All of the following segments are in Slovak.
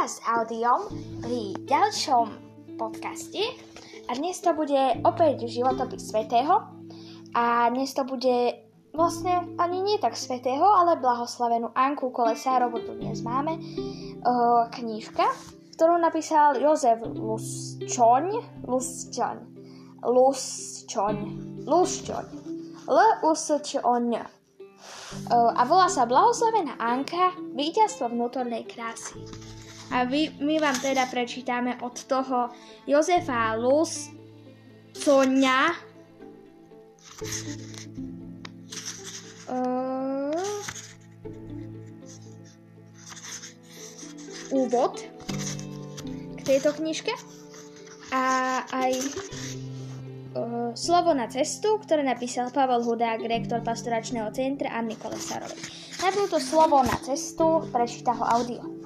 s Audiom pri ďalšom podcaste. A dnes to bude opäť životopis svätého. A dnes to bude vlastne ani nie tak svätého, ale blahoslavenú Anku Kolesárovu tu dnes máme uh, knižka, ktorú napísal Jozef Lusčoň, Lusčoň, Lusčoň, Lusčoň, L-U-S-Č-O-Ň a volá sa Blahoslavená Anka, víťazstvo vnútornej krásy. A vy, my vám teda prečítame od toho Jozefa Lus, Sonia, uh, úvod k tejto knižke a aj uh, slovo na cestu, ktoré napísal Pavel Hudák, rektor pastoračného centra Anny Kolesárovej. Najprv to slovo na cestu prečíta ho audio.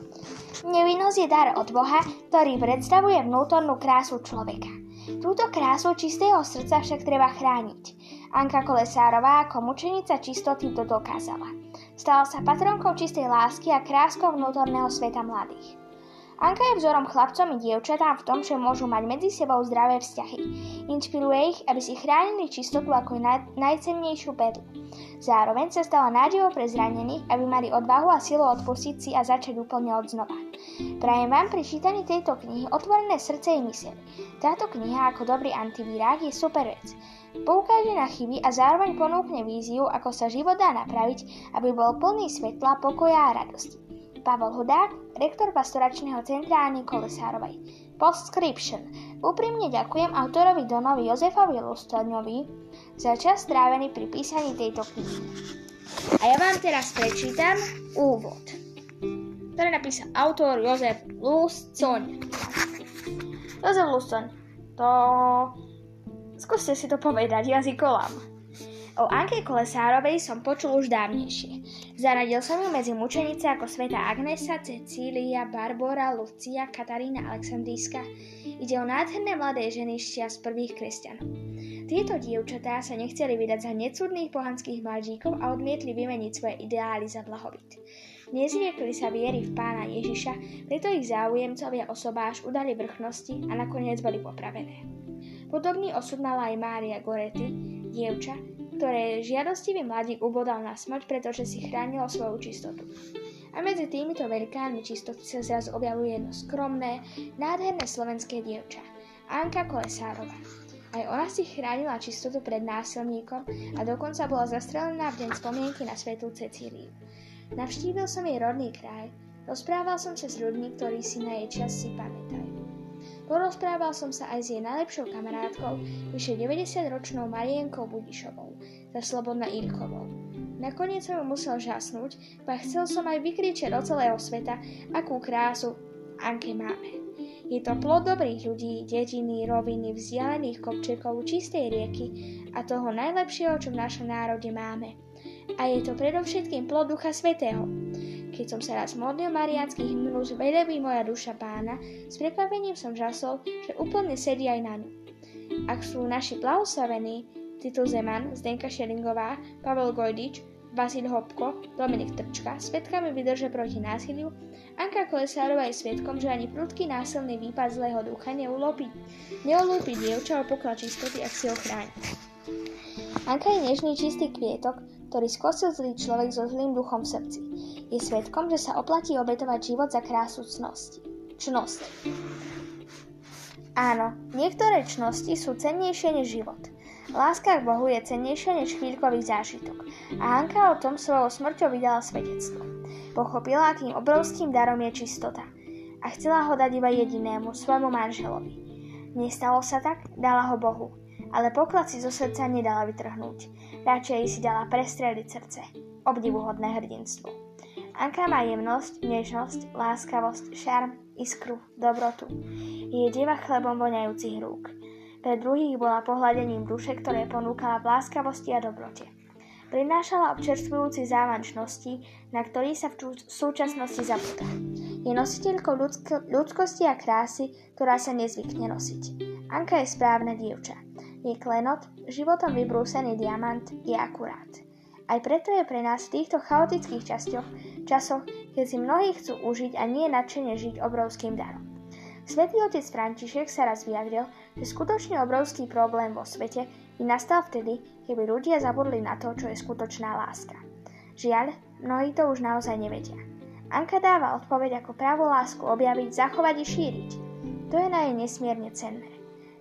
Nevinnosť je dar od Boha, ktorý predstavuje vnútornú krásu človeka. Túto krásu čistého srdca však treba chrániť. Anka Kolesárová ako mučenica čistoty to dokázala. Stala sa patronkou čistej lásky a kráskou vnútorného sveta mladých. Anka je vzorom chlapcom i dievčatám v tom, že môžu mať medzi sebou zdravé vzťahy. Inšpiruje ich, aby si chránili čistotu ako naj, najcennejšiu perlu. Zároveň sa stala nádejou pre zranených, aby mali odvahu a silu odpustiť si a začať úplne od znova. Prajem vám pri čítaní tejto knihy otvorené srdce i myseľ. Táto kniha ako dobrý antivírák je super vec. Poukáže na chyby a zároveň ponúkne víziu, ako sa život dá napraviť, aby bol plný svetla, pokoja a radosti. Pavel Hudák, rektor pastoračného centra Ani Kolesárovej. Postscription. Úprimne ďakujem autorovi Donovi Jozefovi Lustoňovi za čas strávený pri písaní tejto knihy. A ja vám teraz prečítam úvod, ktorý napísal autor Jozef Luscoň. Jozef Luscoň, to... Skúste si to povedať jazykolám. O Anke Kolesárovej som počul už dávnejšie. Zaradil som ju medzi mučenice ako sveta Agnesa, Cecília, Barbora, Lucia, Katarína Aleksandríska. Ide o nádherné mladé ženy z prvých kresťanov. Tieto dievčatá sa nechceli vydať za necudných pohanských mladíkov a odmietli vymeniť svoje ideály za blahobyt. Nezriekli sa viery v pána Ježiša, preto ich záujemcovia osobáš udali vrchnosti a nakoniec boli popravené. Podobný osud mala aj Mária Goretti, dievča, ktoré žiadostivý mladík ubodal na smrť, pretože si chránilo svoju čistotu. A medzi týmito velikánmi čistoty sa zrazu objavuje jedno skromné, nádherné slovenské dievča, Anka Kolesárova. Aj ona si chránila čistotu pred násilníkom a dokonca bola zastrelená v deň spomienky na svetú Cecíliu. Navštívil som jej rodný kraj, rozprával som sa s ľuďmi, ktorí si na jej čas si pamätajú. Porozprával som sa aj s jej najlepšou kamarátkou, vyše 90-ročnou Marienkou Budišovou, za Slobodna Ilkovou. Nakoniec som ju musel žasnúť, a chcel som aj vykričať do celého sveta, akú krásu Anke máme. Je to plod dobrých ľudí, dediny, roviny, vzdialených kopčekov, čistej rieky a toho najlepšieho, čo v našom národe máme. A je to predovšetkým plod Ducha Svetého. Keď som sa raz modlil mariánsky hymnus Vedeví moja duša pána, s prekvapením som žasol, že úplne sedí aj na ňu. Ak sú naši blahoslavení, Titul Zeman, Zdenka Šelingová, Pavel Gojdič, Vasil Hopko, Dominik Trčka, svetkami vydrže proti násiliu, Anka Kolesárova je svetkom, že ani prudký násilný výpad zlého ducha neulópi, neulúpi dievča o poklad čistoty, ak si ho chráni. Anka je nežný čistý kvietok, ktorý skosil zlý človek so zlým duchom v srdci. Je svetkom, že sa oplatí obetovať život za krásu cnosti. Čnosť. Áno, niektoré čnosti sú cennejšie než život. Láska k Bohu je cennejšia než chvíľkový zážitok. A Hanka o tom svojou smrťou vydala svedectvo. Pochopila, akým obrovským darom je čistota. A chcela ho dať iba jedinému, svojmu manželovi. Nestalo sa tak, dala ho Bohu ale poklad si zo srdca nedala vytrhnúť. Radšej si dala prestreliť srdce. Obdivuhodné hrdinstvo. Anka má jemnosť, nežnosť, láskavosť, šarm, iskru, dobrotu. Je dieva chlebom voňajúcich rúk. Pre druhých bola pohľadením duše, ktoré ponúkala v láskavosti a dobrote. Prinášala občerstvujúci závančnosti, na ktorý sa v súčasnosti zabúda. Je nositeľkou ľudsko- ľudskosti a krásy, ktorá sa nezvykne nosiť. Anka je správna dievča. Je klenot, životom vybrúsený diamant je akurát. Aj preto je pre nás v týchto chaotických časťoch časoch, keď si mnohí chcú užiť a nie nadšene žiť obrovským darom. Svetý otec František sa raz vyjadril, že skutočne obrovský problém vo svete by nastal vtedy, keby ľudia zabudli na to, čo je skutočná láska. Žiaľ, mnohí to už naozaj nevedia. Anka dáva odpoveď, ako pravú lásku objaviť, zachovať i šíriť. To je na jej nesmierne cenné.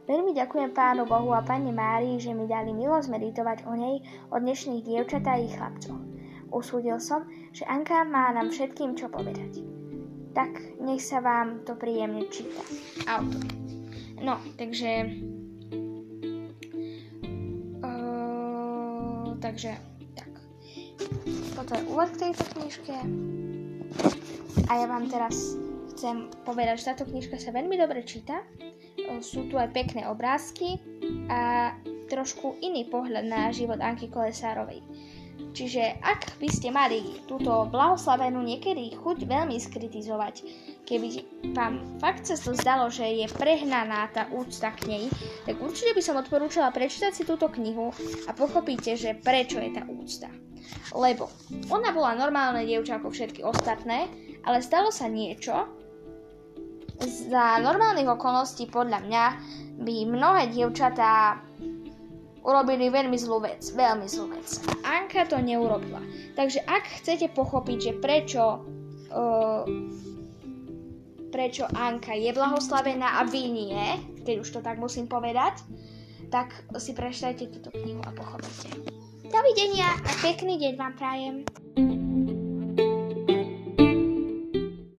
Veľmi ďakujem Pánu Bohu a Pane Márii, že mi dali milosť meditovať o nej, od dnešných dievčat a ich chlapcov. Usúdil som, že Anka má nám všetkým čo povedať tak nech sa vám to príjemne číta. Autor. No, takže... Uh, takže, tak. Toto je úvod k tejto knižke. A ja vám teraz chcem povedať, že táto knižka sa veľmi dobre číta. Sú tu aj pekné obrázky a trošku iný pohľad na život Anky Kolesárovej. Čiže ak by ste mali túto blahoslavenú niekedy chuť veľmi skritizovať, keby vám fakt sa to zdalo, že je prehnaná tá úcta k nej, tak určite by som odporúčala prečítať si túto knihu a pochopíte, že prečo je tá úcta. Lebo ona bola normálne dievča ako všetky ostatné, ale stalo sa niečo, za normálnych okolností podľa mňa by mnohé dievčatá urobili veľmi zlú vec, veľmi zlú vec. Anka to neurobila. Takže ak chcete pochopiť, že prečo uh, prečo Anka je blahoslavená a vy nie, keď už to tak musím povedať, tak si prečtajte túto knihu a pochopíte. Dovidenia a pekný deň vám prajem.